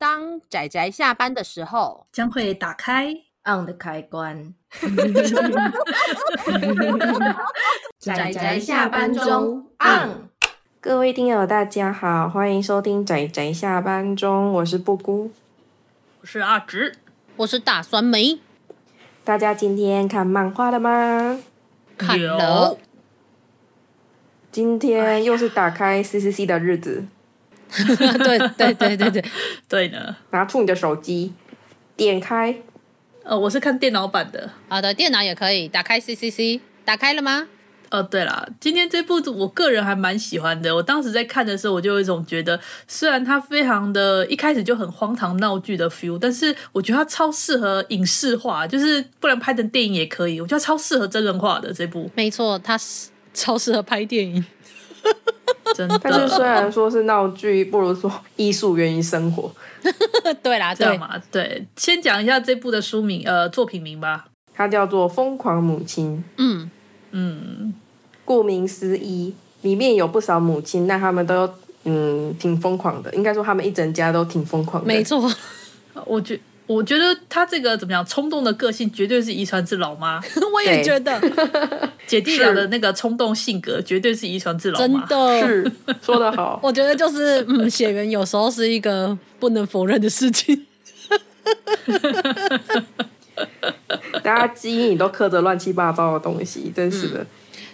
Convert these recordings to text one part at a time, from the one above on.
当仔仔下班的时候，将会打开 on 的开关。仔仔下班中 on。各位听友，大家好，欢迎收听仔仔下班中，我是布姑，我是阿直，我是大酸梅。大家今天看漫画了吗？看了。今天又是打开 CCC 的日子。对对对对对对呢！拿出你的手机，点开。呃，我是看电脑版的。好的，电脑也可以打开 CCC，打开了吗？哦，对了，今天这部我个人还蛮喜欢的。我当时在看的时候，我就有一种觉得，虽然它非常的一开始就很荒唐闹剧的 feel，但是我觉得它超适合影视化，就是不然拍成电影也可以。我觉得超适合真人化的这部。没错，它是超适合拍电影。真的，但是虽然说是闹剧，不如说艺术源于生活。对啦，对嘛，对。先讲一下这部的书名，呃，作品名吧。它叫做《疯狂母亲》。嗯嗯，顾名思义，里面有不少母亲，那他们都嗯挺疯狂的。应该说，他们一整家都挺疯狂的。没错，我觉。我觉得他这个怎么样？冲动的个性绝对是遗传自老妈。我也觉得，姐弟俩的那个冲动性格绝对是遗传自老妈。真的是说得好。我觉得就是，嗯，血缘有时候是一个不能否认的事情。大家基因里都刻着乱七八糟的东西，真是的。嗯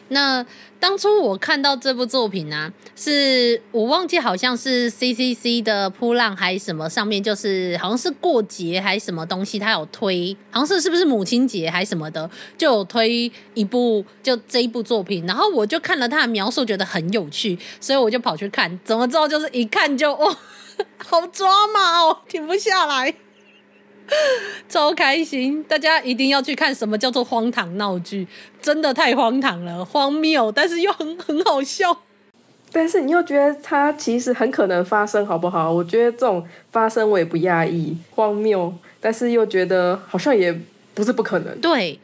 那当初我看到这部作品呢、啊，是我忘记好像是 CCC 的铺浪还是什么上面，就是好像是过节还是什么东西，他有推，好像是是不是母亲节还什么的，就有推一部就这一部作品，然后我就看了他的描述，觉得很有趣，所以我就跑去看，怎么知道就是一看就哦，好抓马哦，停不下来。超开心！大家一定要去看什么叫做荒唐闹剧，真的太荒唐了，荒谬，但是又很 很好笑。但是你又觉得它其实很可能发生，好不好？我觉得这种发生我也不讶异，荒谬，但是又觉得好像也不是不可能。对。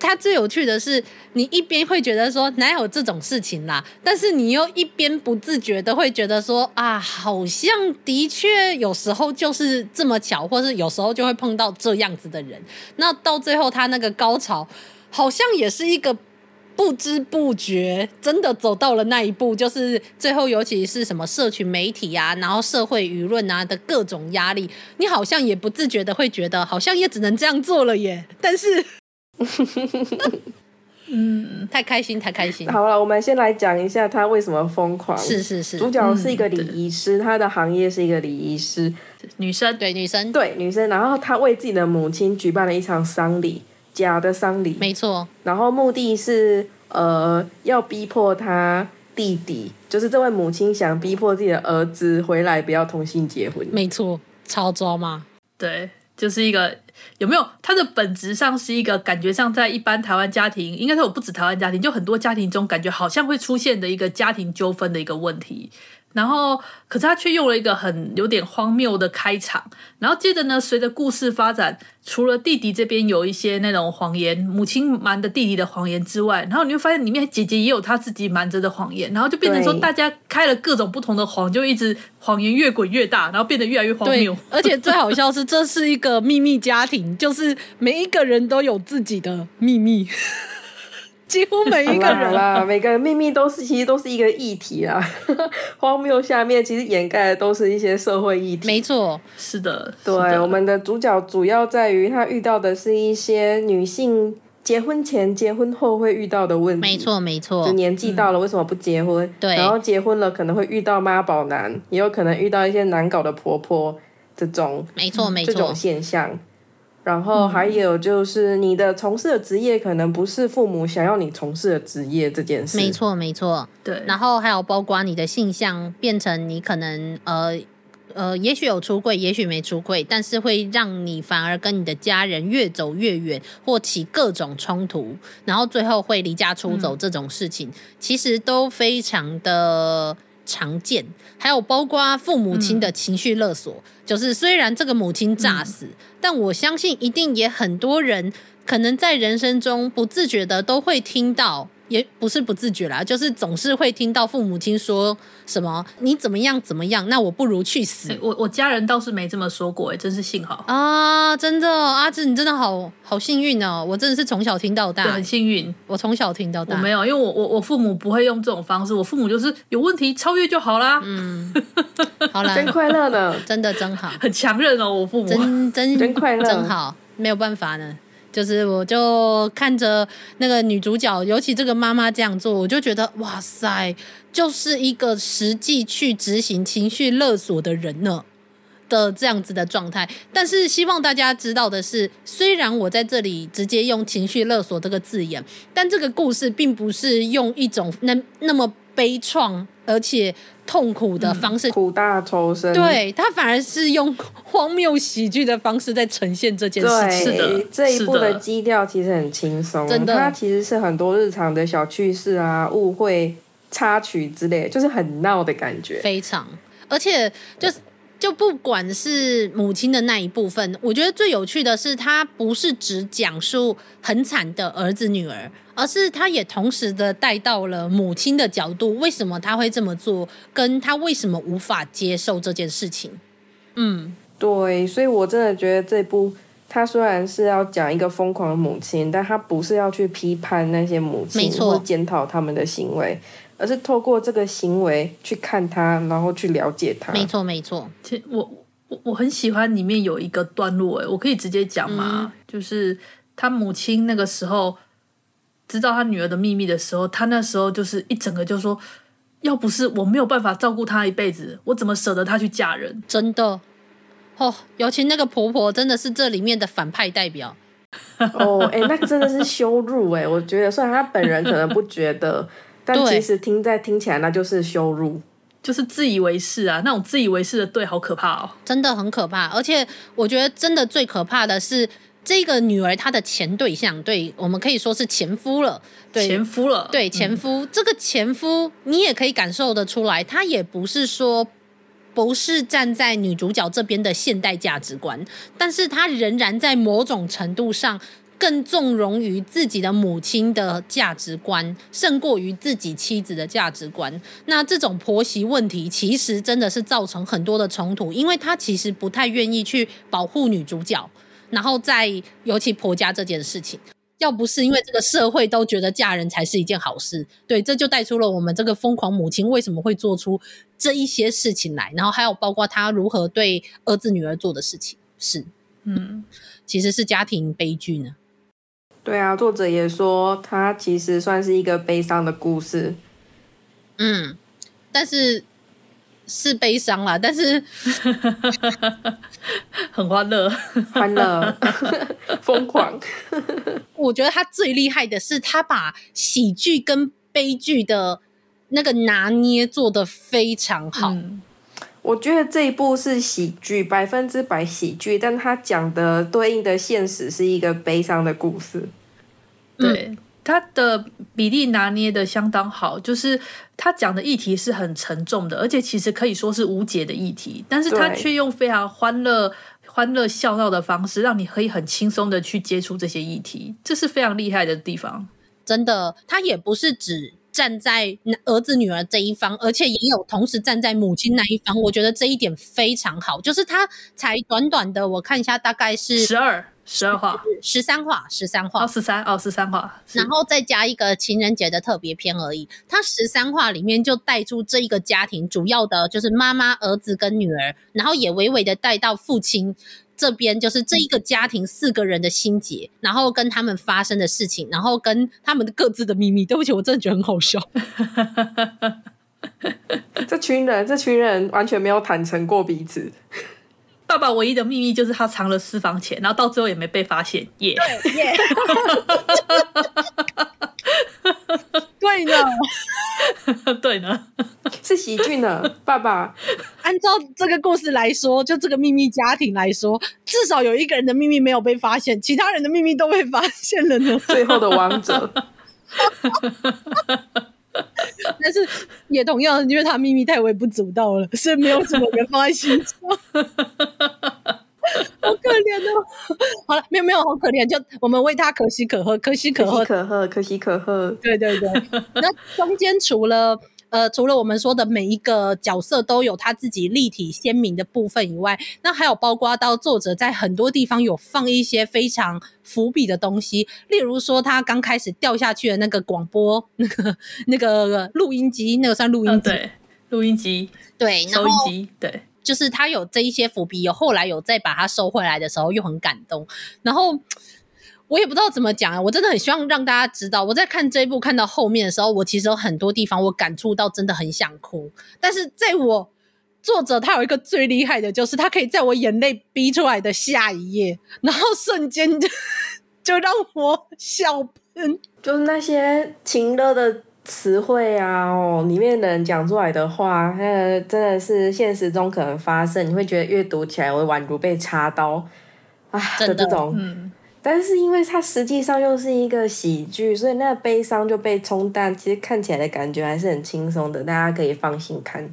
他最有趣的是，你一边会觉得说哪有这种事情啦，但是你又一边不自觉的会觉得说啊，好像的确有时候就是这么巧，或是有时候就会碰到这样子的人。那到最后他那个高潮，好像也是一个不知不觉真的走到了那一步，就是最后尤其是什么社群媒体啊，然后社会舆论啊的各种压力，你好像也不自觉的会觉得好像也只能这样做了耶，但是。嗯，太开心，太开心。好了，我们先来讲一下他为什么疯狂。是是是，主角是一个礼仪师，他的行业是一个礼仪师，女生，对女生，对女生。然后他为自己的母亲举办了一场丧礼，假的丧礼，没错。然后目的是呃，要逼迫他弟弟，就是这位母亲想逼迫自己的儿子回来，不要同性结婚。没错，超抓吗，对，就是一个。有没有？它的本质上是一个感觉上，在一般台湾家庭，应该是我不止台湾家庭，就很多家庭中，感觉好像会出现的一个家庭纠纷的一个问题。然后，可是他却用了一个很有点荒谬的开场。然后接着呢，随着故事发展，除了弟弟这边有一些那种谎言，母亲瞒着弟弟的谎言之外，然后你会发现里面姐姐也有她自己瞒着的谎言。然后就变成说，大家开了各种不同的谎，就一直谎言越滚越大，然后变得越来越荒谬。而且最好笑是，这是一个秘密家庭，就是每一个人都有自己的秘密。几乎每一个人啦，每个人秘密都是其实都是一个议题啊。荒谬下面其实掩盖的都是一些社会议题。没错，是的，对，我们的主角主要在于他遇到的是一些女性结婚前、结婚后会遇到的问题。没错，没错，就年纪到了为什么不结婚？对、嗯，然后结婚了可能会遇到妈宝男，也有可能遇到一些难搞的婆婆这种。没错，没错，这种现象。然后还有就是，你的从事的职业可能不是父母想要你从事的职业这件事。没错，没错。对。然后还有包括你的性向变成你可能呃呃，也许有出柜，也许没出柜，但是会让你反而跟你的家人越走越远，或起各种冲突，然后最后会离家出走这种事情，嗯、其实都非常的。常见，还有包括父母亲的情绪勒索，嗯，就是虽然这个母亲诈死，嗯，但我相信一定也很多人可能在人生中不自觉的都会听到也不是不自觉啦，就是总是会听到父母亲说什么“你怎么样怎么样”，那我不如去死。欸、我我家人倒是没这么说过，哎，真是幸好啊！真的，阿志，你真的好好幸运哦！我真的是从小听到大，很幸运。我从小听到大，我没有，因为我我我父母不会用这种方式，我父母就是有问题超越就好啦。嗯，好啦，真快乐呢，真的真好，很强韧哦，我父母真真真快乐，真好，没有办法呢。就是，我就看着那个女主角，尤其这个妈妈这样做，我就觉得哇塞，就是一个实际去执行情绪勒索的人呢的这样子的状态。但是希望大家知道的是，虽然我在这里直接用情绪勒索这个字眼，但这个故事并不是用一种那那么悲怆而且痛苦的方式，嗯、苦大仇深。对，他反而是用荒谬喜剧的方式在呈现这件事情。对，这一部的基调其实很轻松，真的，它其实是很多日常的小趣事啊、误会、插曲之类，就是很闹的感觉。非常，而且就是。就不管是母亲的那一部分，我觉得最有趣的是，他不是只讲述很惨的儿子女儿，而是他也同时的带到了母亲的角度，为什么他会这么做，跟他为什么无法接受这件事情。嗯，对，所以我真的觉得这部他虽然是要讲一个疯狂的母亲，但他不是要去批判那些母亲，没错，或检讨他们的行为。而是透过这个行为去看他，然后去了解他。没错，没错。其实我我我很喜欢里面有一个段落，哎，我可以直接讲嘛？嗯、就是他母亲那个时候知道他女儿的秘密的时候，他那时候就是一整个就说：要不是我没有办法照顾她一辈子，我怎么舍得她去嫁人？真的哦，尤其那个婆婆真的是这里面的反派代表。哦，哎，那个真的是羞辱哎，我觉得虽然她本人可能不觉得。但其实听在听起来，那就是羞辱，就是自以为是啊！那种自以为是的对，好可怕哦，真的很可怕。而且我觉得，真的最可怕的是这个女儿她的前对象，对我们可以说是前夫了，对前夫了，对前夫。嗯、这个前夫，你也可以感受得出来，他也不是说不是站在女主角这边的现代价值观，但是他仍然在某种程度上。更纵容于自己的母亲的价值观，胜过于自己妻子的价值观。那这种婆媳问题，其实真的是造成很多的冲突，因为他其实不太愿意去保护女主角。然后在尤其婆家这件事情，要不是因为这个社会都觉得嫁人才是一件好事，对，这就带出了我们这个疯狂母亲为什么会做出这一些事情来。然后还有包括她如何对儿子女儿做的事情，是，嗯，其实是家庭悲剧呢。对啊，作者也说，他其实算是一个悲伤的故事。嗯，但是是悲伤啦，但是 很欢乐，欢乐，疯狂。我觉得他最厉害的是，他把喜剧跟悲剧的那个拿捏做得非常好。嗯，我觉得这一部是喜剧，百分之百喜剧，但他讲的对应的现实是一个悲伤的故事。对，他的比例拿捏的相当好，就是他讲的议题是很沉重的，而且其实可以说是无解的议题，但是他却用非常欢乐、欢乐笑闹的方式，让你可以很轻松的去接触这些议题，这是非常厉害的地方。真的，他也不是只站在儿子女儿这一方，而且也有同时站在母亲那一方。我觉得这一点非常好，就是他才短短的，我看一下，大概是十二。十二话，十三话，十三话，哦，十三，哦，十三话，然后再加一个情人节的特别篇而已。他十三话里面就带出这一个家庭，主要的就是妈妈、儿子跟女儿，然后也娓娓的带到父亲这边，就是这一个家庭四个人的心结，然后跟他们发生的事情，然后跟他们的各自的秘密。对不起，我真的觉得很好笑。这群人，这群人完全没有坦诚过彼此。爸爸唯一的秘密就是他藏了私房钱，然后到最后也没被发现。耶、耶，对呢，对呢，是喜剧呢。爸爸，按照这个故事来说，就这个秘密家庭来说，至少有一个人的秘密没有被发现，其他人的秘密都被发现了呢。最后的王者。但是也同样，因为他秘密太微不足道了，所以没有什么人放在心上。好可怜哦。好了，没有没有好可怜，就我们为他可喜可贺，可喜可贺，可贺，可喜可贺。对对对。那中间除了呃，除了我们说的每一个角色都有他自己立体鲜明的部分以外，那还有包括到作者在很多地方有放一些非常伏笔的东西，例如说他刚开始掉下去的那个广播，那个那个录音机，那个算录音机，对，录音机，对，收音机，对。就是他有这一些伏笔，有后来有再把它收回来的时候，又很感动。然后我也不知道怎么讲啊，我真的很希望让大家知道，我在看这一部看到后面的时候，我其实有很多地方我感触到，真的很想哭。但是在我作者他有一个最厉害的，就是他可以在我眼泪逼出来的下一页，然后瞬间就 就让我笑喷，就是那些情乐的。词汇啊，哦，里面的人讲出来的话，那真的是现实中可能发生，你会觉得阅读起来我宛如被插刀啊的这种。嗯，但是因为它实际上又是一个喜剧，所以那个悲伤就被冲淡，其实看起来的感觉还是很轻松的，大家可以放心看。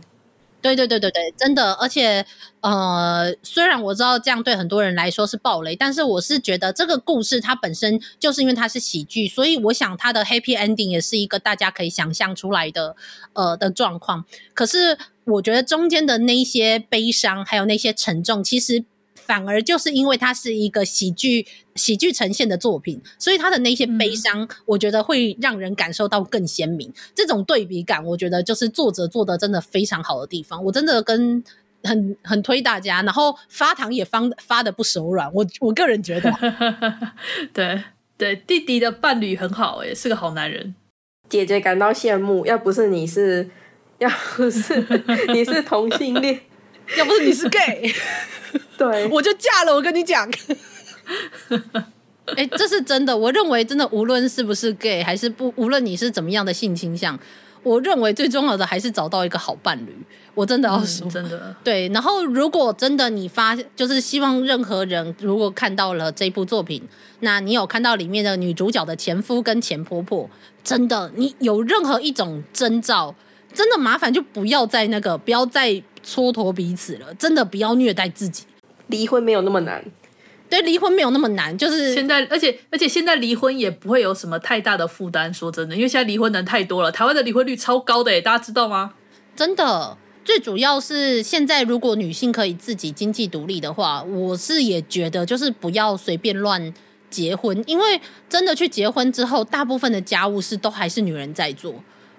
对对对对对，真的，而且呃，虽然我知道这样对很多人来说是暴雷，但是我是觉得这个故事它本身就是因为它是喜剧，所以我想它的 happy ending 也是一个大家可以想象出来的呃的状况。可是我觉得中间的那些悲伤，还有那些沉重，其实。反而就是因为它是一个喜剧，喜剧呈现的作品，所以他的那些悲伤，我觉得会让人感受到更鲜明。嗯。这种对比感，我觉得就是作者做的真的非常好的地方。我真的跟很很推大家，然后发糖也发发的不手软。我我个人觉得，对对，弟弟的伴侣很好，哎，是个好男人。姐姐感到羡慕，要不是你是，要不是 你是同性恋，要不是你是 gay。对，我就嫁了。我跟你讲，哎、欸，这是真的。我认为，真的，无论是不是 gay，还是不，无论你是怎么样的性倾向，我认为最重要的还是找到一个好伴侣。我真的要说，嗯、真的 对。然后，如果真的你发，就是希望任何人如果看到了这部作品，那你有看到里面的女主角的前夫跟前婆婆，真的，你有任何一种征兆，真的麻烦就不要再那个，不要再蹉跎彼此了。真的不要虐待自己。离婚没有那么难，对，离婚没有那么难，就是现在，而且而且现在离婚也不会有什么太大的负担。说真的，因为现在离婚人太多了，台湾的离婚率超高的，大家知道吗？真的，最主要是现在如果女性可以自己经济独立的话，我是也觉得就是不要随便乱结婚，因为真的去结婚之后，大部分的家务事都还是女人在做。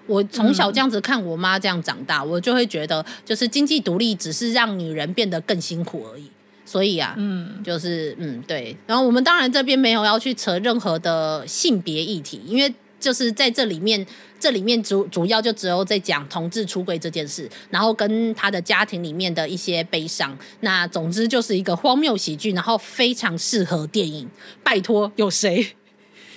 我从小这样子看我妈这样长大，我就会觉得就是经济独立只是让女人变得更辛苦而已。所以啊，嗯，就是嗯，对。然后我们当然这边没有要去扯任何的性别议题，因为就是在这里面，这里面主主要就只有在讲同志出轨这件事，然后跟他的家庭里面的一些悲伤。那总之就是一个荒谬喜剧，然后非常适合电影。拜托，有谁？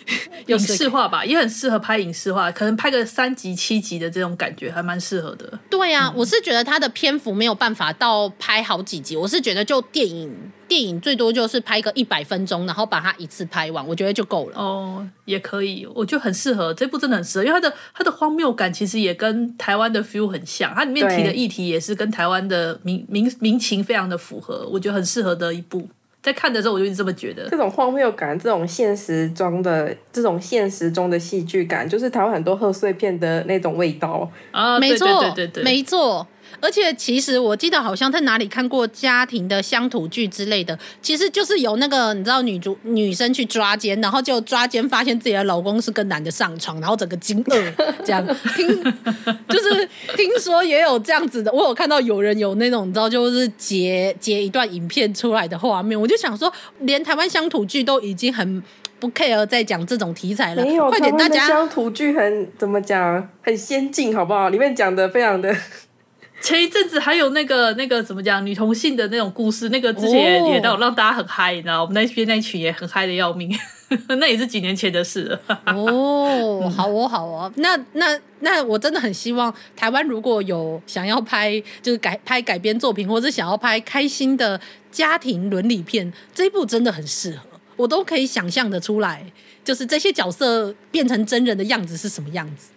影视化吧，也很适合拍影视化，可能拍个三集、七集的这种感觉还蛮适合的。对啊，嗯，我是觉得它的篇幅没有办法到拍好几集，我是觉得就电影，电影最多就是拍个一百分钟，然后把它一次拍完，我觉得就够了。哦，也可以，我觉得很适合，这部真的很适合，因为它的它的荒谬感其实也跟台湾的 feel 很像，它里面提的议题也是跟台湾的民民民情非常的符合，我觉得很适合的一部。在看的时候，我就一直这么觉得。这种荒谬感，这种现实中的这种现实中的戏剧感，就是台湾很多贺岁片的那种味道啊！没错，对对对对对，没错。而且其实我记得好像在哪里看过家庭的乡土剧之类的，其实就是有那个你知道女主女生去抓奸，然后就抓奸发现自己的老公是跟男的上床，然后整个惊愕这样。听就是听说也有这样子的，我有看到有人有那种你知道就是截截一段影片出来的画面，我就想说，连台湾乡土剧都已经很不 care 在讲这种题材了，没有，快点大家乡土剧很怎么讲，很先进好不好？里面讲的非常的。前一阵子还有那个那个怎么讲女同性的那种故事，那个之前也、oh. 也让让大家很嗨，你知道我们那边那群也很嗨的要命，那也是几年前的事了。哦、oh, 好哦，好哦，那那那我真的很希望台湾如果有想要拍就是改拍改编作品，或者想要拍开心的家庭伦理片，这一部真的很适合，我都可以想象的出来，就是这些角色变成真人的样子是什么样子。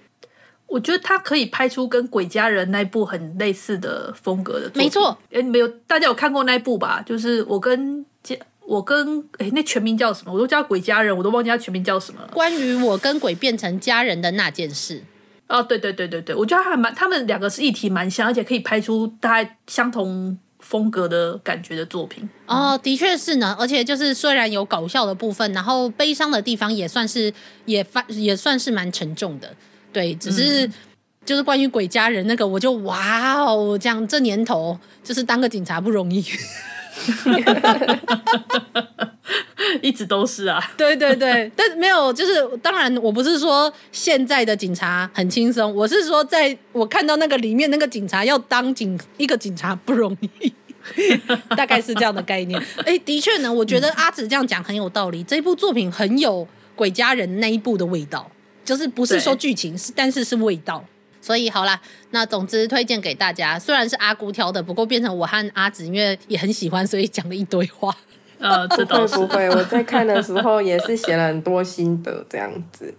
我觉得他可以拍出跟《鬼家人》那部很类似的风格的作品。没错，哎，没有，大家有看过那部吧？就是我跟家我跟哎，那全名叫什么？我都叫鬼家人，我都忘记他全名叫什么了。关于我跟鬼变成家人的那件事。哦，对对对对对，我觉得他还蛮，他们两个是议题蛮像，而且可以拍出大概相同风格的感觉的作品。哦，的确是呢，而且就是虽然有搞笑的部分，然后悲伤的地方也算是也发也算是蛮沉重的。对，只是、嗯、就是关于鬼家人那个，我就哇哦，这样这年头就是当个警察不容易。一直都是啊，对对对，但没有，就是当然，我不是说现在的警察很轻松，我是说，在我看到那个里面那个警察要当警一个警察不容易，大概是这样的概念。哎，的确呢，我觉得阿紫这样讲很有道理，这部作品很有鬼家人那一部的味道，就是不是说剧情是，但是是味道。所以好啦，那总之推荐给大家。虽然是阿姑挑的，不过变成我和阿紫，因为也很喜欢，所以讲了一堆话。呃，这倒是不会。我在看的时候也是写了很多心得这样子。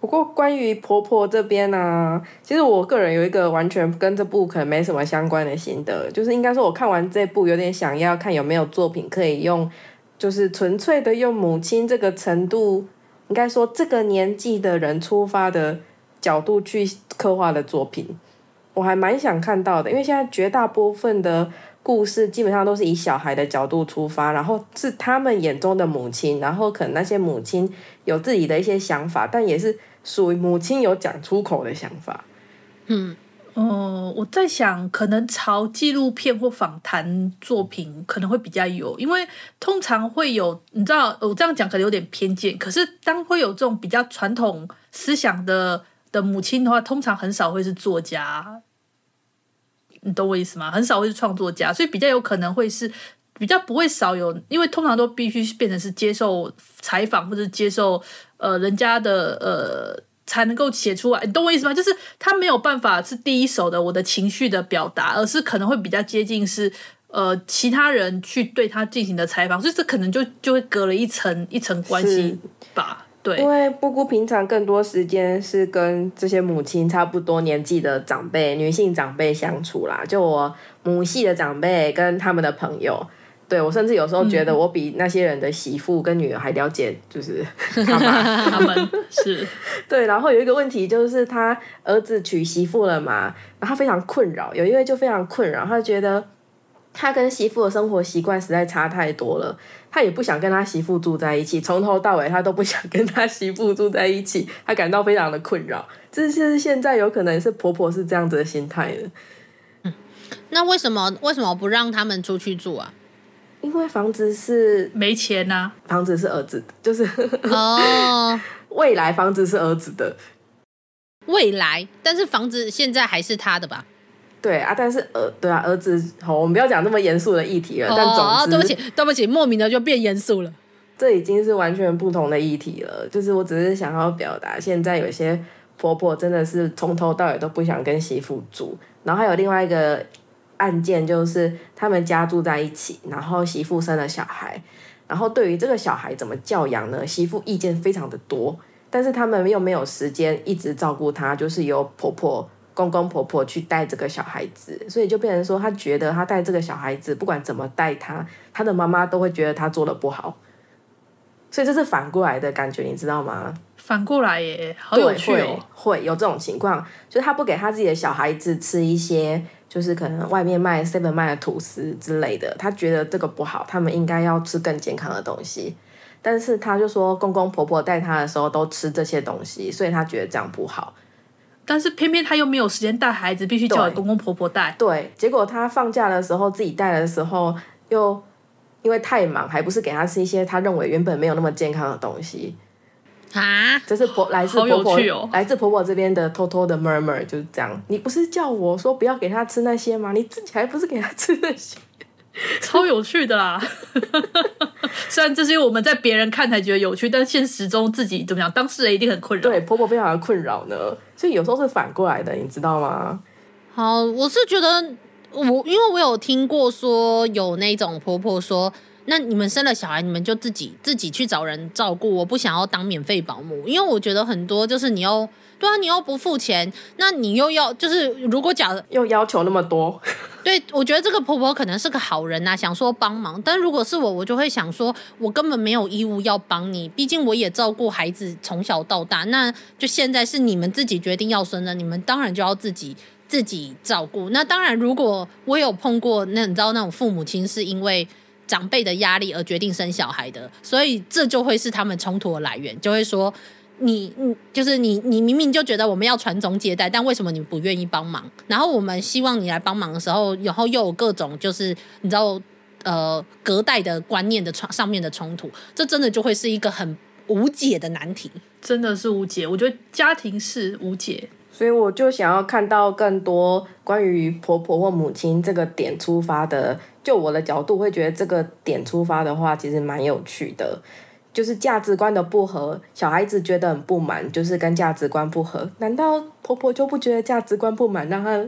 不过关于婆婆这边呢、啊，其实我个人有一个完全跟这部可能没什么相关的心得，就是应该说我看完这部有点想要看有没有作品可以用，就是纯粹的用母亲这个程度，应该说这个年纪的人出发的。角度去刻画的作品，我还蛮想看到的，因为现在绝大部分的故事基本上都是以小孩的角度出发，然后是他们眼中的母亲，然后可能那些母亲有自己的一些想法，但也是属于母亲有讲出口的想法。嗯，哦，我在想，可能朝纪录片或访谈作品可能会比较有，因为通常会有，你知道，我这样讲可能有点偏见，可是当会有这种比较传统思想的。的母亲的话，通常很少会是作家，你懂我意思吗？很少会是创作家，所以比较有可能会是比较不会少有，因为通常都必须变成是接受采访或者接受呃人家的呃才能够写出来，你懂我意思吗？就是他没有办法是第一手的我的情绪的表达，而是可能会比较接近是呃其他人去对他进行的采访，所以这可能就就会隔了一层一层关系吧。对，因为布谷平常更多时间是跟这些母亲差不多年纪的长辈、女性长辈相处啦。就我母系的长辈跟他们的朋友，对，我甚至有时候觉得我比那些人的媳妇跟女儿还了解，就是 他妈 他们是 对。然后有一个问题就是他儿子娶媳妇了嘛，然后他非常困扰。有一位就非常困扰，他觉得他跟媳妇的生活习惯实在差太多了。他也不想跟他媳妇住在一起，从头到尾他都不想跟他媳妇住在一起，他感到非常的困扰。这是现在有可能是婆婆是这样子的心态的。嗯，那为什么为什么不让他们出去住啊？因为房子是没钱呐，房子是儿子的，就是哦，未来房子是儿子的，未来，但是房子现在还是他的吧？对啊，但是儿对啊，儿子好，我们不要讲那么严肃的议题了。哦、但总之，对不起，对不起，莫名的就变严肃了。这已经是完全不同的议题了。就是我只是想要表达，现在有些婆婆真的是从头到尾都不想跟媳妇住。然后还有另外一个案件，就是他们家住在一起，然后媳妇生了小孩，然后对于这个小孩怎么教养呢？媳妇意见非常的多，但是他们又没有时间一直照顾他，就是由婆婆。公公婆婆去带这个小孩子，所以就变成说，他觉得他带这个小孩子，不管怎么带他，他的妈妈都会觉得他做的不好，所以这是反过来的感觉，你知道吗？反过来耶，好有趣哦。会，会有这种情况，就是他不给他自己的小孩子吃一些，就是可能外面卖 seven 卖的吐司之类的，他觉得这个不好，他们应该要吃更健康的东西，但是他就说，公公婆婆带他的时候都吃这些东西，所以他觉得这样不好。但是偏偏他又没有时间带孩子，必须叫公公婆婆带。对，结果他放假的时候自己带的时候，又因为太忙，还不是给他吃一些他认为原本没有那么健康的东西啊？这是婆来自婆婆、哦、来自婆婆这边的偷偷的 murmur 就是这样。你不是叫我说不要给他吃那些吗？你自己还不是给他吃那些？超有趣的啦！虽然这是因为我们在别人看才觉得有趣，但现实中自己怎么样，当事人一定很困扰。对，婆婆非常的困扰呢，所以有时候是反过来的，你知道吗？好，我是觉得我因为我有听过说有那种婆婆说，那你们生了小孩，你们就自己自己去找人照顾。我不想要当免费保姆，因为我觉得很多就是你要对啊，你又不付钱，那你又要就是如果假的又要求那么多，对，我觉得这个婆婆可能是个好人呐、啊，想说帮忙。但如果是我，我就会想说，我根本没有义务要帮你，毕竟我也照顾孩子从小到大。那就现在是你们自己决定要生的，你们当然就要自己自己照顾。那当然，如果我有碰过那你知道那种父母亲是因为。长辈的压力而决定生小孩的，所以这就会是他们冲突的来源，就会说你，你就是你，你明明就觉得我们要传宗接代，但为什么你不愿意帮忙？然后我们希望你来帮忙的时候，然后又有各种就是你知道，呃，隔代的观念的上面的冲突，这真的就会是一个很无解的难题，真的是无解。我觉得家庭是无解。所以我就想要看到更多关于婆婆或母亲这个点出发的，就我的角度会觉得这个点出发的话，其实蛮有趣的。就是价值观的不合，小孩子觉得很不满，就是跟价值观不合。难道婆婆就不觉得价值观不满，让她？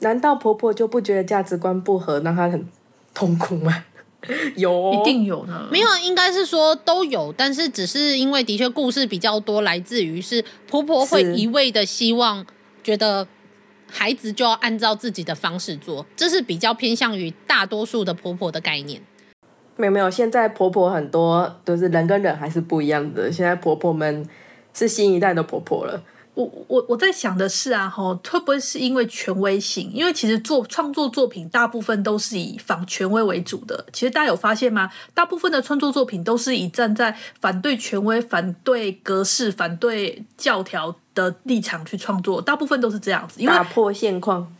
难道婆婆就不觉得价值观不合，让她很痛苦吗？有，一定有呢。没有，应该是说都有，但是只是因为的确故事比较多，来自于是婆婆会一味的希望，觉得孩子就要按照自己的方式做，这是比较偏向于大多数的婆婆的概念。没有没有，现在婆婆很多都是人跟人还是不一样的，现在婆婆们是新一代的婆婆了。我我我在想的是啊，哈，会不会是因为权威性？因为其实做创作作品大部分都是以仿权威为主的。其实大家有发现吗？大部分的创作作品都是以站在反对权威、反对格式、反对教条的立场去创作，大部分都是这样子，因为打破现况。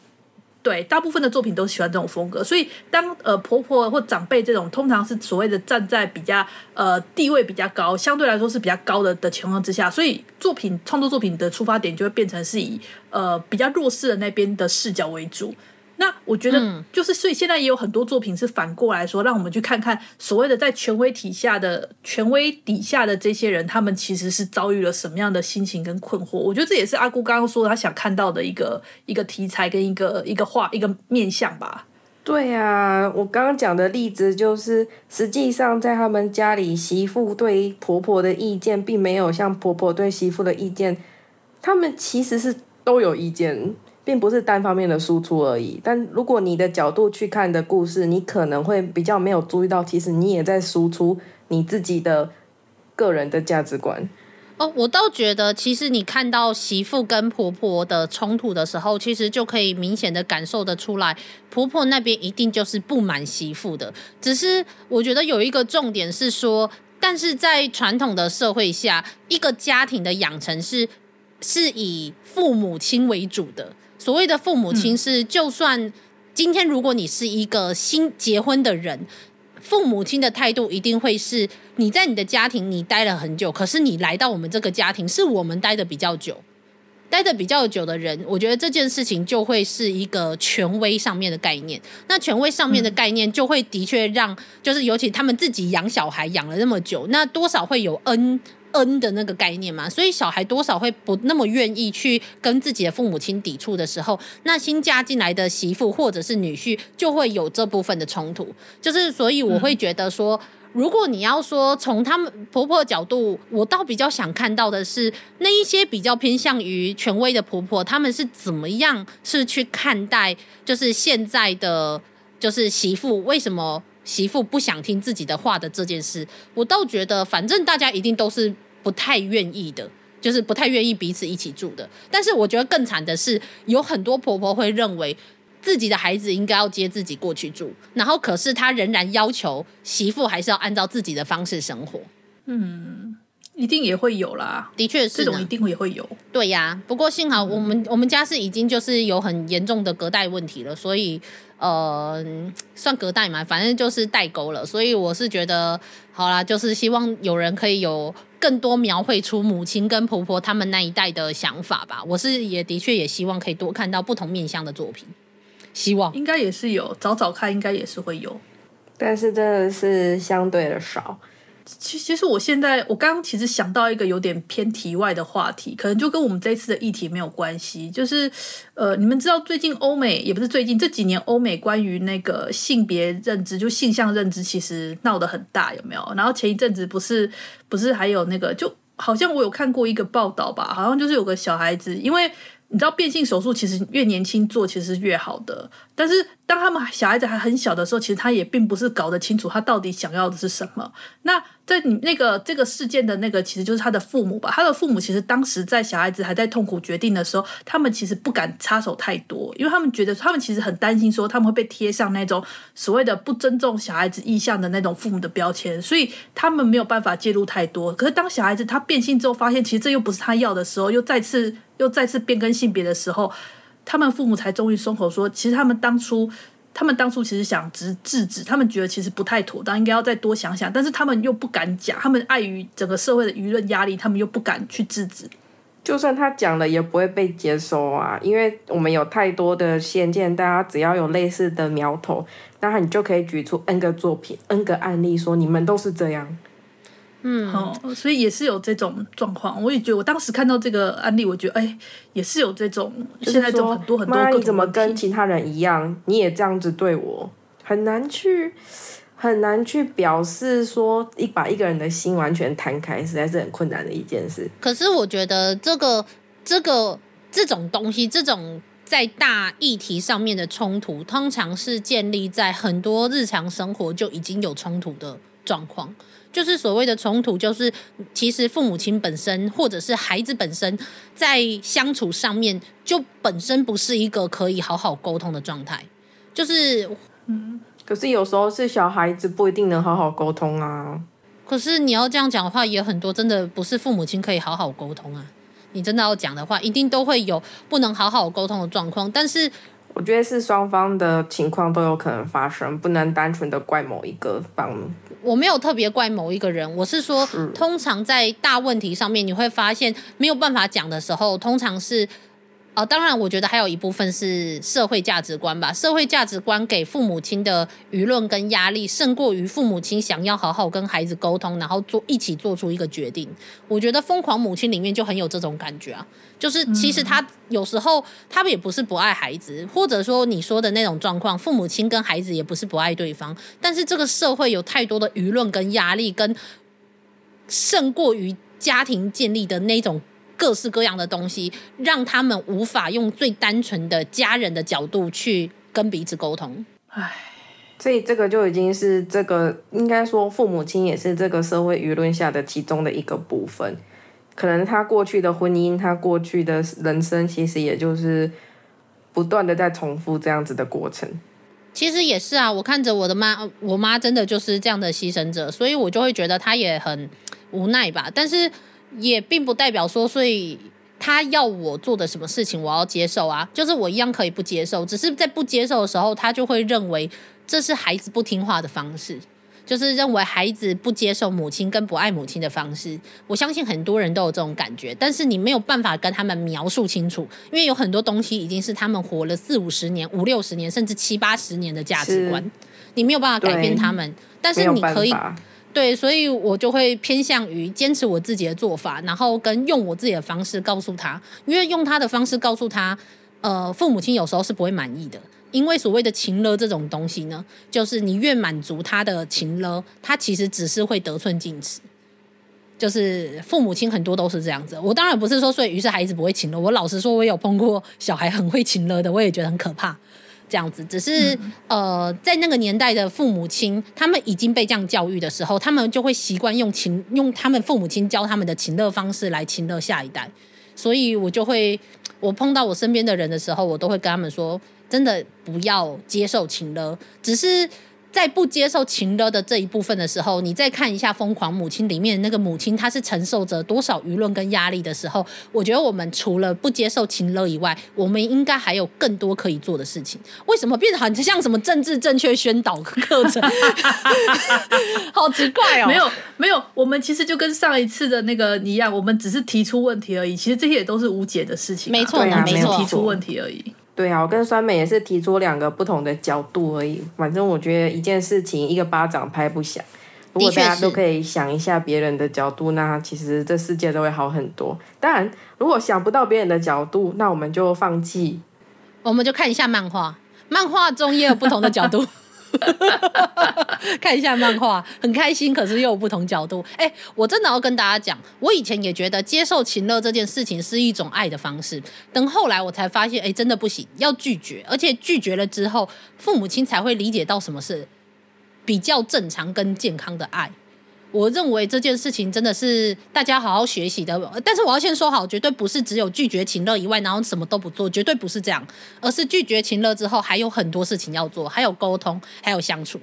对，大部分的作品都喜欢这种风格，所以当呃婆婆或长辈这种通常是所谓的站在比较呃地位比较高，相对来说是比较高的的情况之下，所以作品创作作品的出发点就会变成是以呃比较弱势的那边的视角为主。那我觉得，就是所以现在也有很多作品是反过来说，让我们去看看所谓的在权威体下的权威底下的这些人，他们其实是遭遇了什么样的心情跟困惑。我觉得这也是阿姑刚刚说他想看到的一个一个题材跟一个一个画一个面向吧。对呀，我刚刚讲的例子就是，实际上在他们家里，媳妇对婆婆的意见，并没有像婆婆对媳妇的意见，他们其实是都有意见。并不是单方面的输出而已，但如果你的角度去看的故事，你可能会比较没有注意到，其实你也在输出你自己的个人的价值观。哦，我倒觉得，其实你看到媳妇跟婆婆的冲突的时候，其实就可以明显的感受得出来，婆婆那边一定就是不满媳妇的。只是我觉得有一个重点是说，但是在传统的社会下，一个家庭的养成是是以父母亲为主的。所谓的父母亲是，就算今天如果你是一个新结婚的人，父母亲的态度一定会是你在你的家庭你待了很久，可是你来到我们这个家庭，是我们待的比较久，待的比较久的人，我觉得这件事情就会是一个权威上面的概念。那权威上面的概念就会的确让，就是尤其他们自己养小孩养了那么久，那多少会有恩。恩的那个概念嘛，所以小孩多少会不那么愿意去跟自己的父母亲抵触的时候，那新嫁进来的媳妇或者是女婿就会有这部分的冲突。就是所以我会觉得说，如果你要说从他们婆婆的角度，我倒比较想看到的是那一些比较偏向于权威的婆婆，他们是怎么样是去看待，就是现在的就是媳妇为什么？媳妇不想听自己的话的这件事，我倒觉得，反正大家一定都是不太愿意的，就是不太愿意彼此一起住的。但是我觉得更惨的是，有很多婆婆会认为自己的孩子应该要接自己过去住，然后可是她仍然要求媳妇还是要按照自己的方式生活。嗯，一定也会有啦，的确是这种一定也会有。对呀，不过幸好我们、嗯、我们家是已经就是有很严重的隔代问题了，所以。呃，算隔代嘛，反正就是代沟了。所以我是觉得，好啦，就是希望有人可以有更多描绘出母亲跟婆婆他们那一代的想法吧。我是也的确也希望可以多看到不同面向的作品，希望应该也是有，找找看应该也是会有，但是真的是相对的少。其其实我现在我刚刚其实想到一个有点偏题外的话题，可能就跟我们这一次的议题没有关系。就是呃，你们知道最近欧美也不是最近这几年欧美关于那个性别认知，就性向认知，其实闹得很大，有没有？然后前一阵子不是不是还有那个，就好像我有看过一个报道吧，好像就是有个小孩子，因为。你知道变性手术其实越年轻做其实是越好的，但是当他们小孩子还很小的时候，其实他也并不是搞得清楚他到底想要的是什么。那在你那个这个事件的那个，其实就是他的父母吧。他的父母其实当时在小孩子还在痛苦决定的时候，他们其实不敢插手太多，因为他们觉得他们其实很担心说他们会被贴上那种所谓的不尊重小孩子意向的那种父母的标签，所以他们没有办法介入太多。可是当小孩子他变性之后，发现其实这又不是他要的时候，又再次。又再次变更性别的时候，他们父母才终于松口说，其实他们当初，他们当初其实想制制止，他们觉得其实不太妥当，应该要再多想想，但是他们又不敢讲，他们碍于整个社会的舆论压力，他们又不敢去制止。就算他讲了，也不会被接收啊，因为我们有太多的先见，大家只要有类似的苗头，那你就可以举出 N 个作品、N 个案例，说你们都是这样。嗯，好，所以也是有这种状况。我也觉得，我当时看到这个案例，我觉得，哎，也是有这种。现在就很多很多。妈，你怎么跟其他人一样？你也这样子对我，很难去，很难去表示说一把一个人的心完全摊开，实在是很困难的一件事。可是我觉得这个这个这种东西，这种在大议题上面的冲突，通常是建立在很多日常生活就已经有冲突的状况。就是所谓的冲突，就是其实父母亲本身或者是孩子本身在相处上面，就本身不是一个可以好好沟通的状态。就是，嗯，可是有时候是小孩子不一定能好好沟通啊。可是你要这样讲的话，也很多真的不是父母亲可以好好沟通啊。你真的要讲的话，一定都会有不能好好沟通的状况。但是我觉得是双方的情况都有可能发生，不能单纯的怪某一个方。我没有特别怪某一个人，我是说，通常在大问题上面，你会发现没有办法讲的时候，通常是。哦，当然，我觉得还有一部分是社会价值观吧。社会价值观给父母亲的舆论跟压力，胜过于父母亲想要好好跟孩子沟通，然后做一起做出一个决定。我觉得《疯狂母亲》里面就很有这种感觉啊，就是其实他有时候他们也不是不爱孩子，或者说你说的那种状况，父母亲跟孩子也不是不爱对方，但是这个社会有太多的舆论跟压力，跟胜过于家庭建立的那种。各式各样的东西，让他们无法用最单纯的家人的角度去跟彼此沟通。唉，所以这个就已经是这个应该说，父母亲也是这个社会舆论下的其中的一个部分。可能他过去的婚姻，他过去的人生，其实也就是不断的在重复这样子的过程。其实也是啊，我看着我的妈，我妈真的就是这样的牺牲者，所以我就会觉得她也很无奈吧。但是。也并不代表说，所以他要我做的什么事情，我要接受啊。就是我一样可以不接受，只是在不接受的时候，他就会认为这是孩子不听话的方式，就是认为孩子不接受母亲跟不爱母亲的方式。我相信很多人都有这种感觉，但是你没有办法跟他们描述清楚，因为有很多东西已经是他们活了四五十年、五六十年，甚至七八十年的价值观，你没有办法改变他们，但是你可以。对，所以我就会偏向于坚持我自己的做法，然后跟用我自己的方式告诉他，因为用他的方式告诉他，呃，父母亲有时候是不会满意的，因为所谓的情勒这种东西呢，就是你越满足他的情勒，他其实只是会得寸进尺，就是父母亲很多都是这样子。我当然不是说，所以于是孩子不会情勒，我老实说，我有碰过小孩很会情勒的，我也觉得很可怕。这样子，只是、嗯、呃，在那个年代的父母亲，他们已经被这样教育的时候，他们就会习惯用情，用他们父母亲教他们的情乐方式来情乐下一代。所以我就会，我碰到我身边的人的时候，我都会跟他们说，真的不要接受情乐，只是。在不接受情勒的这一部分的时候，你再看一下《疯狂母亲》里面那个母亲，她是承受着多少舆论跟压力的时候，我觉得我们除了不接受情勒以外，我们应该还有更多可以做的事情。为什么变得好像什么政治正确宣导课程？好奇怪哦！没有没有，我们其实就跟上一次的那个一样，我们只是提出问题而已。其实这些也都是无解的事情啊，没错啊，没错，提出问题而已。对啊，我跟酸美也是提出两个不同的角度而已。反正我觉得一件事情一个巴掌拍不响，如果大家都可以想一下别人的角度，那其实这世界都会好很多。当然，如果想不到别人的角度，那我们就放弃，我们就看一下漫画，漫画中也有不同的角度。看一下漫画很开心，可是又有不同角度。哎、我真的要跟大家讲，我以前也觉得接受情乐这件事情是一种爱的方式，等后来我才发现，哎、真的不行，要拒绝，而且拒绝了之后，父母亲才会理解到什么是比较正常跟健康的爱。我认为这件事情真的是大家好好学习的，但是我要先说好，绝对不是只有拒绝情勒以外，然后什么都不做，绝对不是这样，而是拒绝情勒之后还有很多事情要做，还有沟通，还有相处。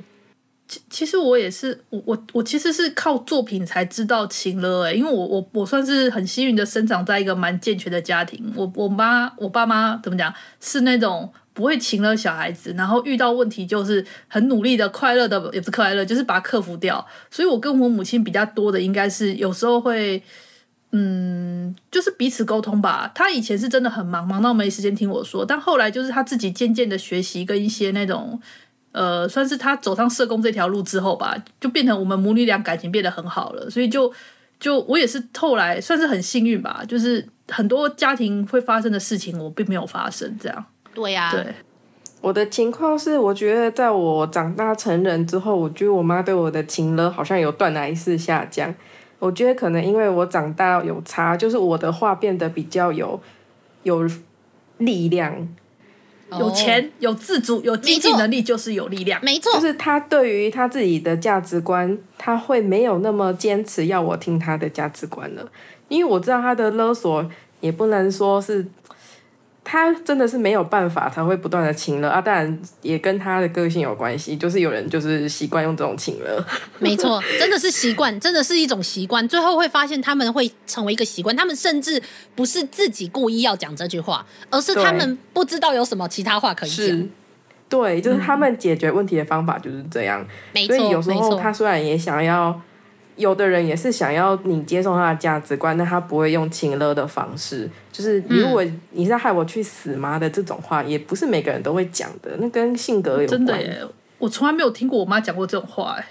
其其实我也是，我我我其实是靠作品才知道情勒哎，因为我我我算是很幸运的生长在一个蛮健全的家庭，我我妈我爸妈怎么讲是那种。不会情勒小孩子，然后遇到问题就是很努力的、快乐的，也不是快乐，就是把它克服掉。所以我跟我母亲比较多的，应该是有时候会，嗯，就是彼此沟通吧。他以前是真的很忙，忙到没时间听我说，但后来就是他自己渐渐的学习跟一些那种，呃，算是他走上社工这条路之后吧，就变成我们母女俩感情变得很好了。所以就就我也是后来算是很幸运吧，就是很多家庭会发生的事情，我并没有发生这样。对呀、啊，对，我的情况是，我觉得在我长大成人之后，我觉得我妈对我的情勒好像有断崖式下降。我觉得可能因为我长大有差，就是我的话变得比较有有力量，有钱、有自主、有经济能力，就是有力量。没错，就是他对于他自己的价值观，他会没有那么坚持要我听他的价值观了，因为我知道他的勒索也不能说是。他真的是没有办法才会不断的请了啊，当然也跟他的个性有关系，就是有人就是习惯用这种情了。没错，真的是习惯，真的是一种习惯，最后会发现他们会成为一个习惯，他们甚至不是自己故意要讲这句话，而是他们不知道有什么其他话可以讲。对，就是他们解决问题的方法就是这样。没错，所以有时候他虽然也想要。有的人也是想要你接受他的价值观，但他不会用情勒的方式。就是如果你是要害我去死吗的这种话，也不是每个人都会讲的。那跟性格有关。真的耶，我从来没有听过我妈讲过这种话。哎，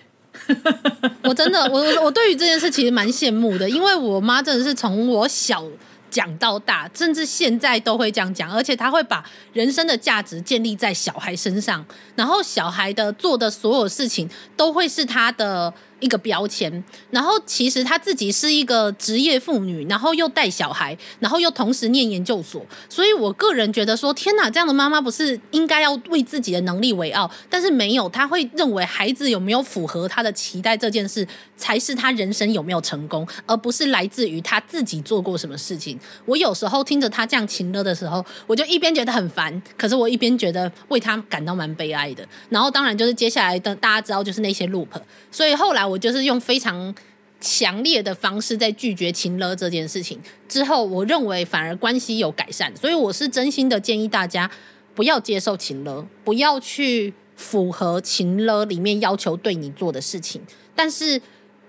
我真的，我我对于这件事其实蛮羡慕的，因为我妈真的是从我小讲到大，甚至现在都会这样讲，而且她会把人生的价值建立在小孩身上，然后小孩的做的所有事情都会是他的。一个标签，然后其实她自己是一个职业妇女，然后又带小孩，然后又同时念研究所，所以我个人觉得说，天哪，这样的妈妈不是应该要为自己的能力为傲？但是没有，她会认为孩子有没有符合她的期待这件事，才是她人生有没有成功，而不是来自于她自己做过什么事情。我有时候听着她这样情勒的时候，我就一边觉得很烦，可是我一边觉得为她感到蛮悲哀的。然后当然就是接下来的大家知道就是那些 loop，所以后来。我就是用非常强烈的方式在拒绝情勒这件事情。之后，我认为反而关系有改善，所以我是真心的建议大家不要接受情勒，不要去符合情勒里面要求对你做的事情，但是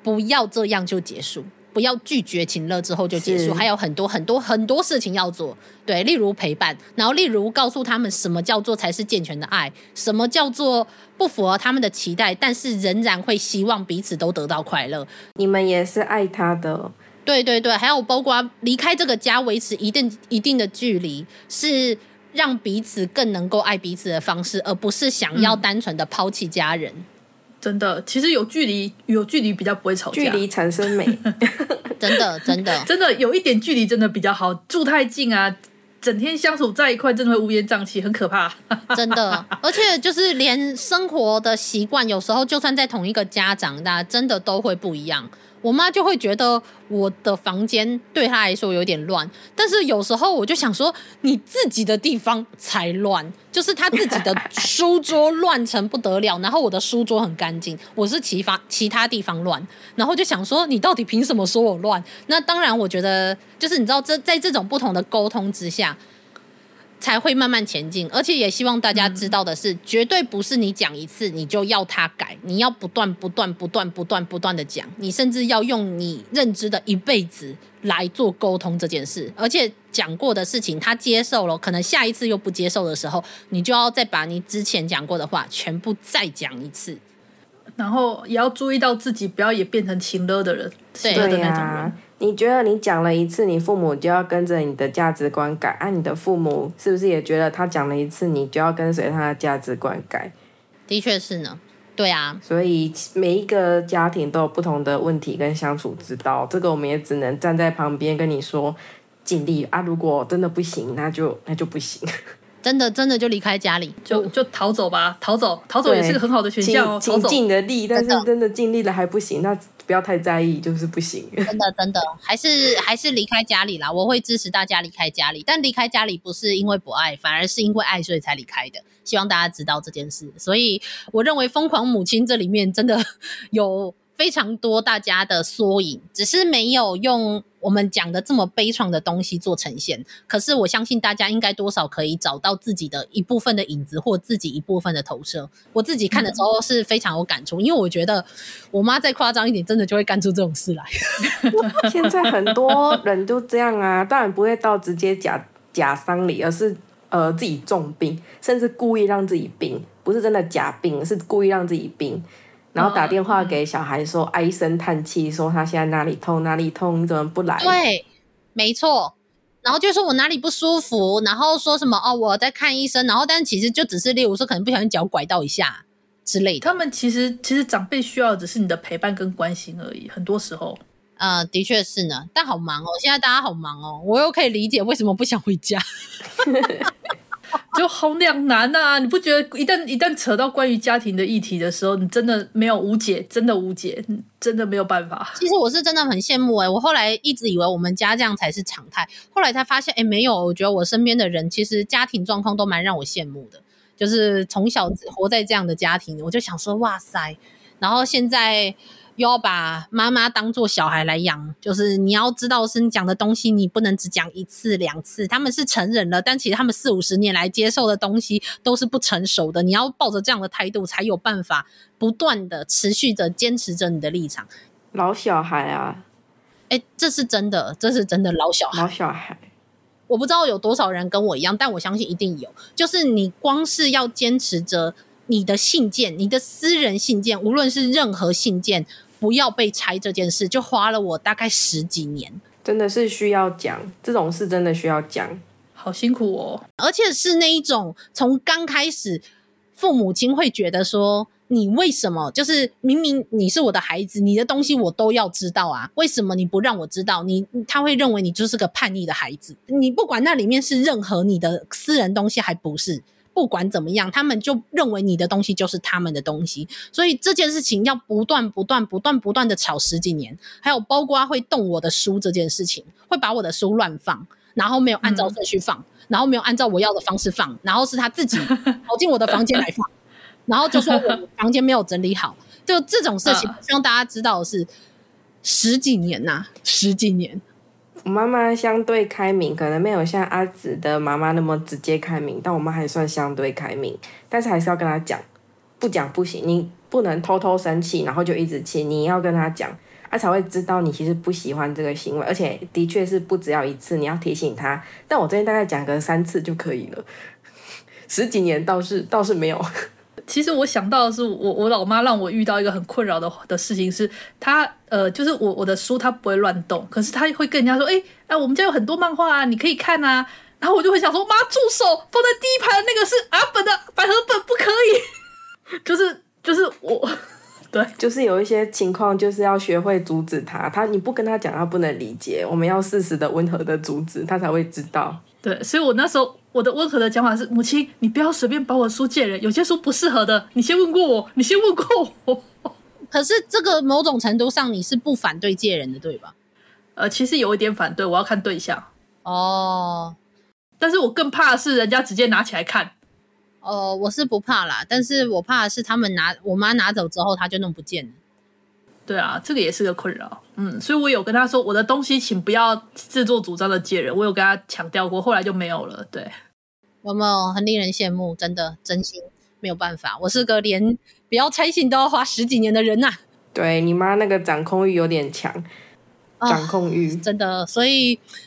不要这样就结束。不要拒绝情乐之后就结束，还有很多很多很多事情要做。对，例如陪伴，然后例如告诉他们什么叫做才是健全的爱，什么叫做不符合他们的期待，但是仍然会希望彼此都得到快乐。你们也是爱他的，对对对，还有包括离开这个家，维持一定一定的距离，是让彼此更能够爱彼此的方式，而不是想要单纯的抛弃家人。嗯真的，其实有距离，有距离比较不会吵架。距离产生美，真的，真的，真的有一点距离真的比较好。住太近啊，整天相处在一块，真的会乌烟瘴气，很可怕。真的，而且就是连生活的习惯，有时候就算在同一个家长大，真的都会不一样。我妈就会觉得我的房间对她来说有点乱，但是有时候我就想说，你自己的地方才乱，就是她自己的书桌乱成不得了，然后我的书桌很干净，我是其他其他地方乱，然后就想说，你到底凭什么说我乱？那当然，我觉得就是你知道，这在这种不同的沟通之下。才会慢慢前进，而且也希望大家知道的是，嗯、绝对不是你讲一次你就要他改，你要不断不断不断不断不断的讲，你甚至要用你认知的一辈子来做沟通这件事。而且讲过的事情他接受了，可能下一次又不接受的时候，你就要再把你之前讲过的话全部再讲一次。然后也要注意到自己，不要也变成情勒的人，情勒的那种人。你觉得你讲了一次，你父母就要跟着你的价值观改？啊，你的父母是不是也觉得他讲了一次，你就要跟随他的价值观改？的确是呢，对啊。所以每一个家庭都有不同的问题跟相处之道，这个我们也只能站在旁边跟你说，尽力啊。如果真的不行，那就那就不行。真的真的就离开家里，就就逃走吧，逃走逃走也是个很好的选项哦。尽尽的力，但是真的尽力了还不行，那不要太在意，就是不行。真的真的，还是还是离开家里啦。我会支持大家离开家里，但离开家里不是因为不爱，反而是因为爱所以才离开的。希望大家知道这件事。所以我认为《疯狂母亲》这里面真的有。非常多大家的缩影，只是没有用我们讲的这么悲怆的东西做呈现。可是我相信大家应该多少可以找到自己的一部分的影子，或自己一部分的投射。我自己看的时候是非常有感触，嗯、因为我觉得我妈再夸张一点，真的就会干出这种事来。现在很多人都这样啊，当然不会到直接假假丧礼，而是呃自己重病，甚至故意让自己病，不是真的假病，是故意让自己病。然后打电话给小孩说，唉声叹气，说他现在哪里痛哪里痛，你怎么不来？对，没错。然后就说我哪里不舒服，然后说什么哦，我在看医生。然后但其实就只是例如说可能不小心脚拐到一下之类的。他们其实其实长辈需要的只是你的陪伴跟关心而已，很多时候。呃，的确是呢，但好忙哦，现在大家好忙哦，我又可以理解为什么不想回家。就好两难、啊！你不觉得一旦一旦扯到关于家庭的议题的时候，你真的没有无解，真的无解，真的没有办法。其实我是真的很羡慕哎、我后来一直以为我们家这样才是常态，后来才发现哎、没有，我觉得我身边的人其实家庭状况都蛮让我羡慕的，就是从小活在这样的家庭，我就想说哇塞，然后现在。又要把妈妈当做小孩来养，就是你要知道，是你讲的东西，你不能只讲一次两次。他们是成人了，但其实他们四五十年来接受的东西都是不成熟的。你要抱着这样的态度，才有办法不断的持续着坚持着你的立场。老小孩啊，哎，这是真的，这是真的老小孩。老小孩，我不知道有多少人跟我一样，但我相信一定有。就是你光是要坚持着你的信件，你的私人信件，无论是任何信件。不要被拆这件事，就花了我大概十几年。真的是需要讲这种事，真的需要讲，好辛苦哦。而且是那一种从刚开始，父母亲会觉得说，你为什么就是明明你是我的孩子，你的东西我都要知道啊？为什么你不让我知道？你他会认为你就是个叛逆的孩子。你不管那里面是任何你的私人东西，还不是。不管怎么样，他们就认为你的东西就是他们的东西，所以这件事情要不断、不断、不断、不断的吵十几年。还有包括会动我的书这件事情，会把我的书乱放，然后没有按照顺序放，嗯，然后没有按照我要的方式放，然后是他自己跑进我的房间来放，然后就说我房间没有整理好。就这种事情，希望大家知道的是十几年呐，十几年。我妈妈相对开明，可能没有像阿紫的妈妈那么直接开明，但我妈还算相对开明。但是还是要跟她讲，不讲不行，你不能偷偷生气，然后就一直气。你要跟她讲，她才会知道你其实不喜欢这个行为，而且的确是不只要一次，你要提醒她。但我这边大概讲个三次就可以了，十几年倒是倒是没有。其实我想到的是，我我老妈让我遇到一个很困扰的的事情是，她呃，就是我我的书她不会乱动，可是她会跟人家说，哎、欸、哎、啊，我们家有很多漫画啊，你可以看啊。然后我就会想说，妈住手，放在第一排的那个是阿本的百合本，不可以。就是就是我，对，就是有一些情况，就是要学会阻止他。他你不跟他讲，他不能理解。我们要适时的温和的阻止他，才会知道。对，所以我那时候。我的温和的讲法是：母亲，你不要随便把我书借人，有些书不适合的，你先问过我，你先问过我。可是这个某种程度上你是不反对借人的，对吧？呃，其实有一点反对，我要看对象。哦，但是我更怕的是人家直接拿起来看。哦，我是不怕啦，但是我怕的是他们拿我妈拿走之后，他就弄不见了。对啊，这个也是个困扰。嗯，所以我有跟他说，我的东西请不要自作主张的借人，我有跟他强调过，后来就没有了。对。有没有很令人羡慕？真的，真心没有办法。我是个连不要拆信都要花十几年的人呐、啊。对你妈那个掌控欲有点强，掌控欲、啊、真的。所以我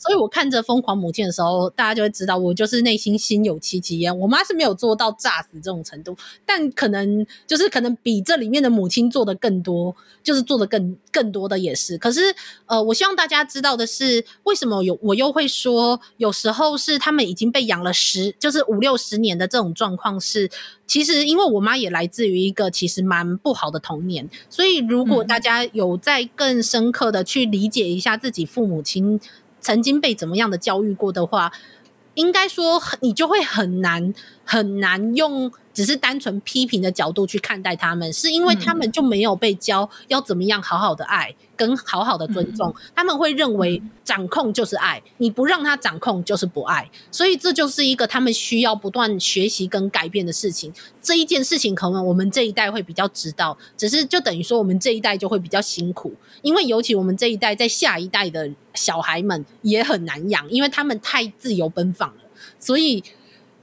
所以我看着《疯狂母亲》的时候，大家就会知道我就是内心心有戚戚焉。我妈是没有做到炸死这种程度，但可能就是可能比这里面的母亲做的更多，就是做的更更多的也是。可是呃，我希望大家知道的是，为什么有我又会说，有时候是他们已经被养了十，就是五六十年的这种状况是，其实因为我妈也来自于一个其实蛮不好的童年，所以如果大家有在更深刻的去理解一下自己父母亲。曾经被怎么样的教育过的话，应该说你就会很难很难用只是单纯批评的角度去看待他们，是因为他们就没有被教要怎么样好好的爱跟好好的尊重，他们会认为掌控就是爱，你不让他掌控就是不爱，所以这就是一个他们需要不断学习跟改变的事情。这一件事情可能我们这一代会比较知道，只是就等于说我们这一代就会比较辛苦，因为尤其我们这一代在下一代的小孩们也很难养，因为他们太自由奔放了，所以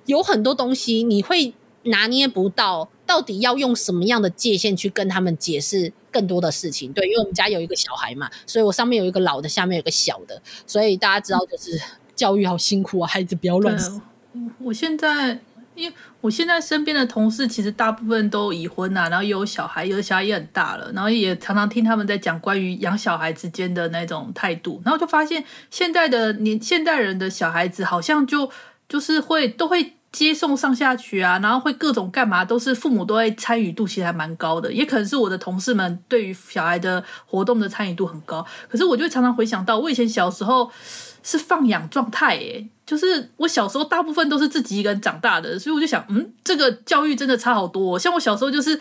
有很多东西你会。拿捏不到，到底要用什么样的界限去跟他们解释更多的事情？对，因为我们家有一个小孩嘛，所以我上面有一个老的，下面有一个小的，所以大家知道，就是教育好辛苦啊，孩子不要乱。我现在，因为我现在身边的同事其实大部分都已婚啊，然后也有小孩，有的小孩也很大了，然后也常常听他们在讲关于养小孩之间的那种态度，然后就发现现在的年现代人的小孩子好像就就是会都会。接送上下学啊，然后会各种干嘛，都是父母都会参与度，其实还蛮高的。也可能是我的同事们对于小孩的活动的参与度很高。可是我就会常常回想到，我以前小时候是放养状态，耶，就是我小时候大部分都是自己一个人长大的，所以我就想，嗯，这个教育真的差好多。像我小时候就是。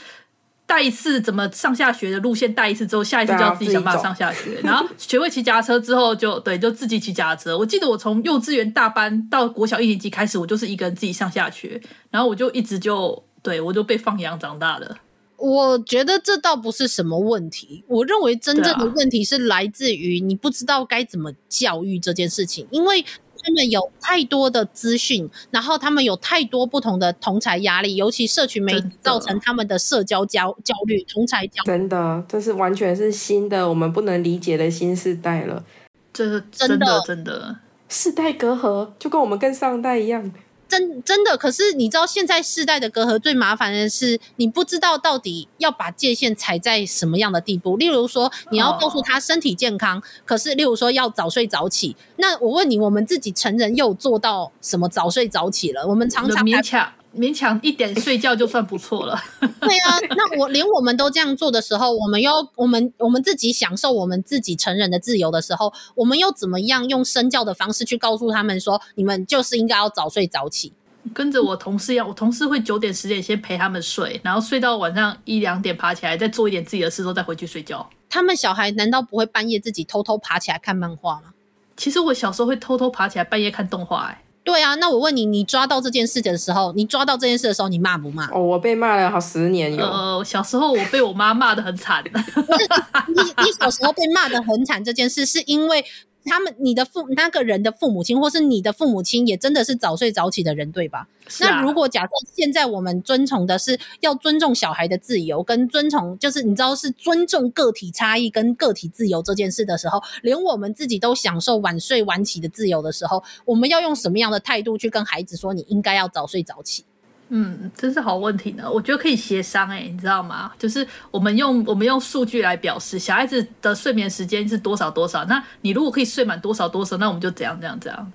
带一次怎么上下学的路线，带一次之后，下一次就要自己想办法上下学。然后学会骑脚踏车之后就，就对，就自己骑脚踏车。我记得我从幼稚园大班到国小一年级开始，我就是一个人自己上下学。然后我就一直就对我就被放养长大的。我觉得这倒不是什么问题。我认为真正的问题是来自于你不知道该怎么教育这件事情，因为。他们有太多的资讯，然后他们有太多不同的同才压力，尤其社群媒体造成他们的社交焦焦虑、同才焦虑。真的，这是完全是新的，我们不能理解的新时代了。这是真的，真的，世代隔阂就跟我们跟上代一样。真真的，可是你知道现在世代的隔阂最麻烦的是，你不知道到底要把界限踩在什么样的地步。例如说，你要告诉他身体健康，哦、可是例如说要早睡早起。那我问你，我们自己成人又做到什么早睡早起了？我们常常勉强。勉强一点睡觉就算不错了。对啊，那我连我们都这样做的时候，我们又我们我们自己享受我们自己成人的自由的时候，我们又怎么样用身教的方式去告诉他们说，你们就是应该要早睡早起？跟着我同事一样，我同事会九点十点先陪他们睡，然后睡到晚上一两点爬起来，再做一点自己的事之后再回去睡觉。他们小孩难道不会半夜自己偷偷爬起来看漫画吗？其实我小时候会偷偷爬起来半夜看动画，哎。对啊，那我问你，你抓到这件事的时候，你抓到这件事的时候，你骂不骂？哦，我被骂了好十年有。呃，小时候我被我妈骂的很惨。你你小时候被骂的很惨这件事，是因为？他们，你的父那个人的父母亲，或是你的父母亲，也真的是早睡早起的人，对吧？啊。那如果假设现在我们遵从的是要尊重小孩的自由，跟尊从就是你知道是尊重个体差异跟个体自由这件事的时候，连我们自己都享受晚睡晚起的自由的时候，我们要用什么样的态度去跟孩子说你应该要早睡早起？嗯，真是好问题呢。我觉得可以协商，哎，你知道吗？就是我们用我们用数据来表示小孩子的睡眠时间是多少多少。那你如果可以睡满多少多少，那我们就怎样怎样怎样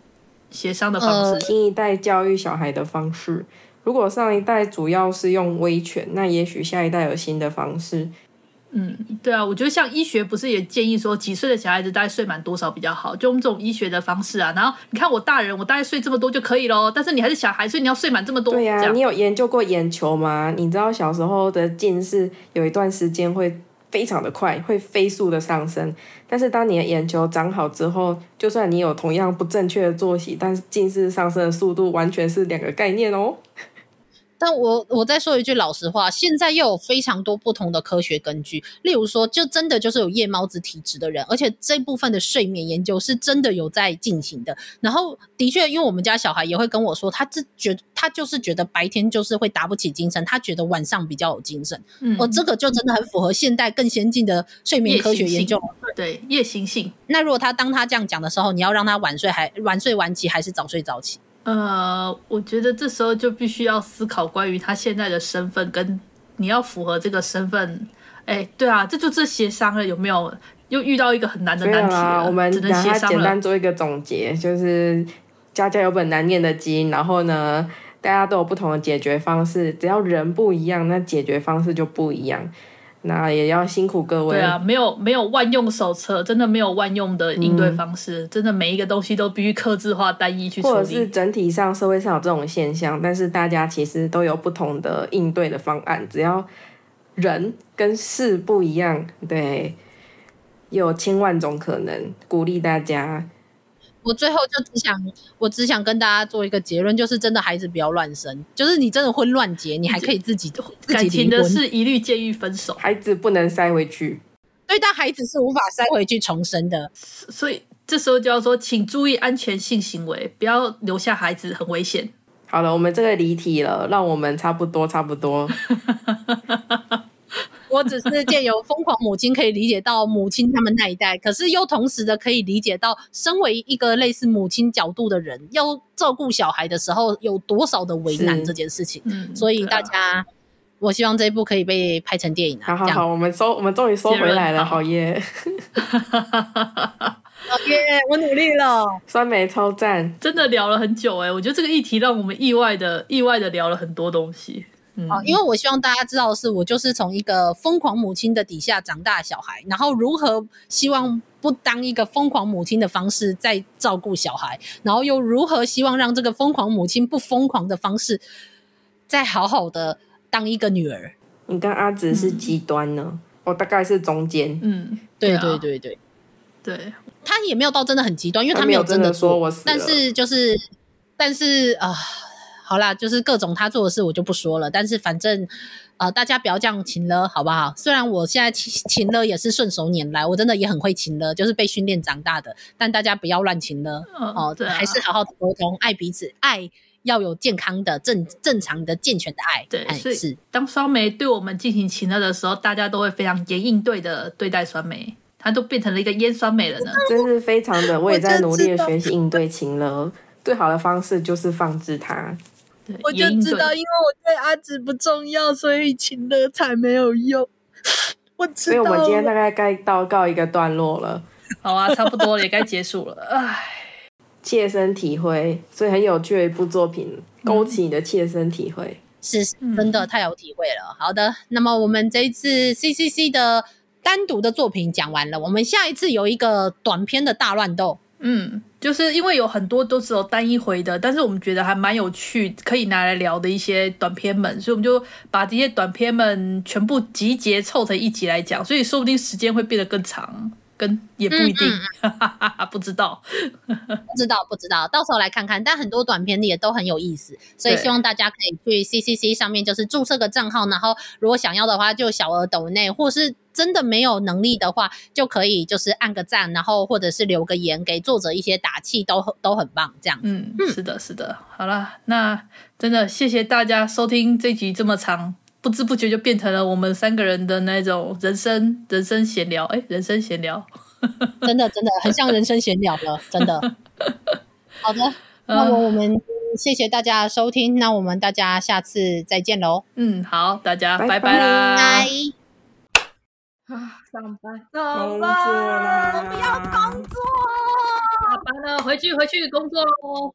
协商的方式。新一代教育小孩的方式，如果上一代主要是用威权，那也许下一代有新的方式。嗯，对啊，我觉得像医学不是也建议说几岁的小孩子大概睡满多少比较好，就用这种医学的方式啊。然后你看我大人，我大概睡这么多就可以咯。但是你还是小孩，所以你要睡满这么多。对呀、啊，你有研究过眼球吗？你知道小时候的近视有一段时间会非常的快，会飞速的上升。但是当你的眼球长好之后，就算你有同样不正确的作息，但是近视上升的速度完全是两个概念哦。但我我再说一句老实话，现在又有非常多不同的科学根据，例如说，就真的就是有夜猫子体质的人，而且这部分的睡眠研究是真的有在进行的。然后的确，因为我们家小孩也会跟我说，他自觉他就是觉得白天就是会打不起精神，他觉得晚上比较有精神。嗯，而这个就真的很符合现代更先进的睡眠科学研究。对，夜行性。那如果他当他这样讲的时候，你要让他晚睡还晚睡晚起，还是早睡早起？呃，我觉得这时候就必须要思考关于他现在的身份，跟你要符合这个身份。哎，对啊，这就是协商了，有没有？又遇到一个很难的难题了，我们只能协商了。简单做一个总结，就是家家有本难念的经，然后呢，大家都有不同的解决方式，只要人不一样，那解决方式就不一样。那也要辛苦各位。对啊，没有没有万用手册，真的没有万用的应对方式，嗯、真的每一个东西都必须克制化、单一去处理。或者是整体上社会上有这种现象，但是大家其实都有不同的应对的方案，只要人跟事不一样，对，有千万种可能，鼓励大家。我最后就只想，我只想跟大家做一个结论，就是真的孩子不要乱生，就是你真的婚乱结，你还可以自己自己感情的事一律建议分手，孩子不能塞回去，对，但孩子是无法塞回去重生的，所以这时候就要说，请注意安全性行为，不要留下孩子，很危险。好了，我们这个离题了，让我们差不多差不多。我只是借由疯狂母亲可以理解到母亲他们那一代，可是又同时的可以理解到，身为一个类似母亲角度的人，要照顾小孩的时候有多少的为难这件事情。嗯，所以大家，啊、我希望这一部可以被拍成电影。好好好，我们收，我们终于收回来了，好耶！好耶，我努力了。酸梅超赞，真的聊了很久哎，我觉得这个议题让我们意外的、意外的聊了很多东西。好，因为我希望大家知道的是，我就是从一个疯狂母亲的底下长大的小孩，然后如何希望不当一个疯狂母亲的方式在照顾小孩，然后又如何希望让这个疯狂母亲不疯狂的方式再好好的当一个女儿。你跟阿紫是极端呢？我、大概是中间。嗯，对对对对对，他也没有到真的很极端，因为他没有真的说我死了，但是就是，但是啊。呃好啦，就是各种他做的事我就不说了，但是反正，呃，大家不要这样情勒，好不好？虽然我现在勤勤了也是顺手拈来，我真的也很会勤了，就是被训练长大的，但大家不要乱勤了哦，对、啊，还是好好的沟通，爱彼此，爱要有健康的、正正常的、健全的爱。对，是。所以当酸梅对我们进行情勒的时候，大家都会非常严应对的对待酸梅，它都变成了一个腌酸梅了呢，真是非常的，我也在努力的学习应对情勒，最好的方式就是放置它。我就知道，因为我对阿紫不重要，所以情勒才没有用。我知道，所以我们今天大概该到告一个段落了。好啊，差不多了，也该结束了。唉，切身体会，所以很有趣的一部作品，勾起你的切身体会，嗯、是真的太有体会了。好的，那么我们这一次 CCC 的单独的作品讲完了，我们下一次有一个短篇的大乱斗。嗯，就是因为有很多都只有单一回的，但是我们觉得还蛮有趣，可以拿来聊的一些短片们，所以我们就把这些短片们全部集结凑成一集来讲，所以说不定时间会变得更长，跟也不一定，嗯嗯不知道，不知道，不知道，到时候来看看。但很多短片也都很有意思，所以希望大家可以去 CCC 上面就是注册个账号，然后如果想要的话，就小额抖内，或是。真的没有能力的话，就可以就是按个赞，然后或者是留个言，给作者一些打气，都都很棒。这样子，嗯，是的，是的。好了，那真的谢谢大家收听这集这么长，不知不觉就变成了我们三个人的那种人生人生闲聊。哎，人生闲聊，真的真的很像人生闲聊了，真的。好的，那么我们谢谢大家收听，那我们大家下次再见喽。嗯，好，大家拜拜啦。拜拜。啊，上班，上班，我们要工作。下班了，回去，回去工作喽。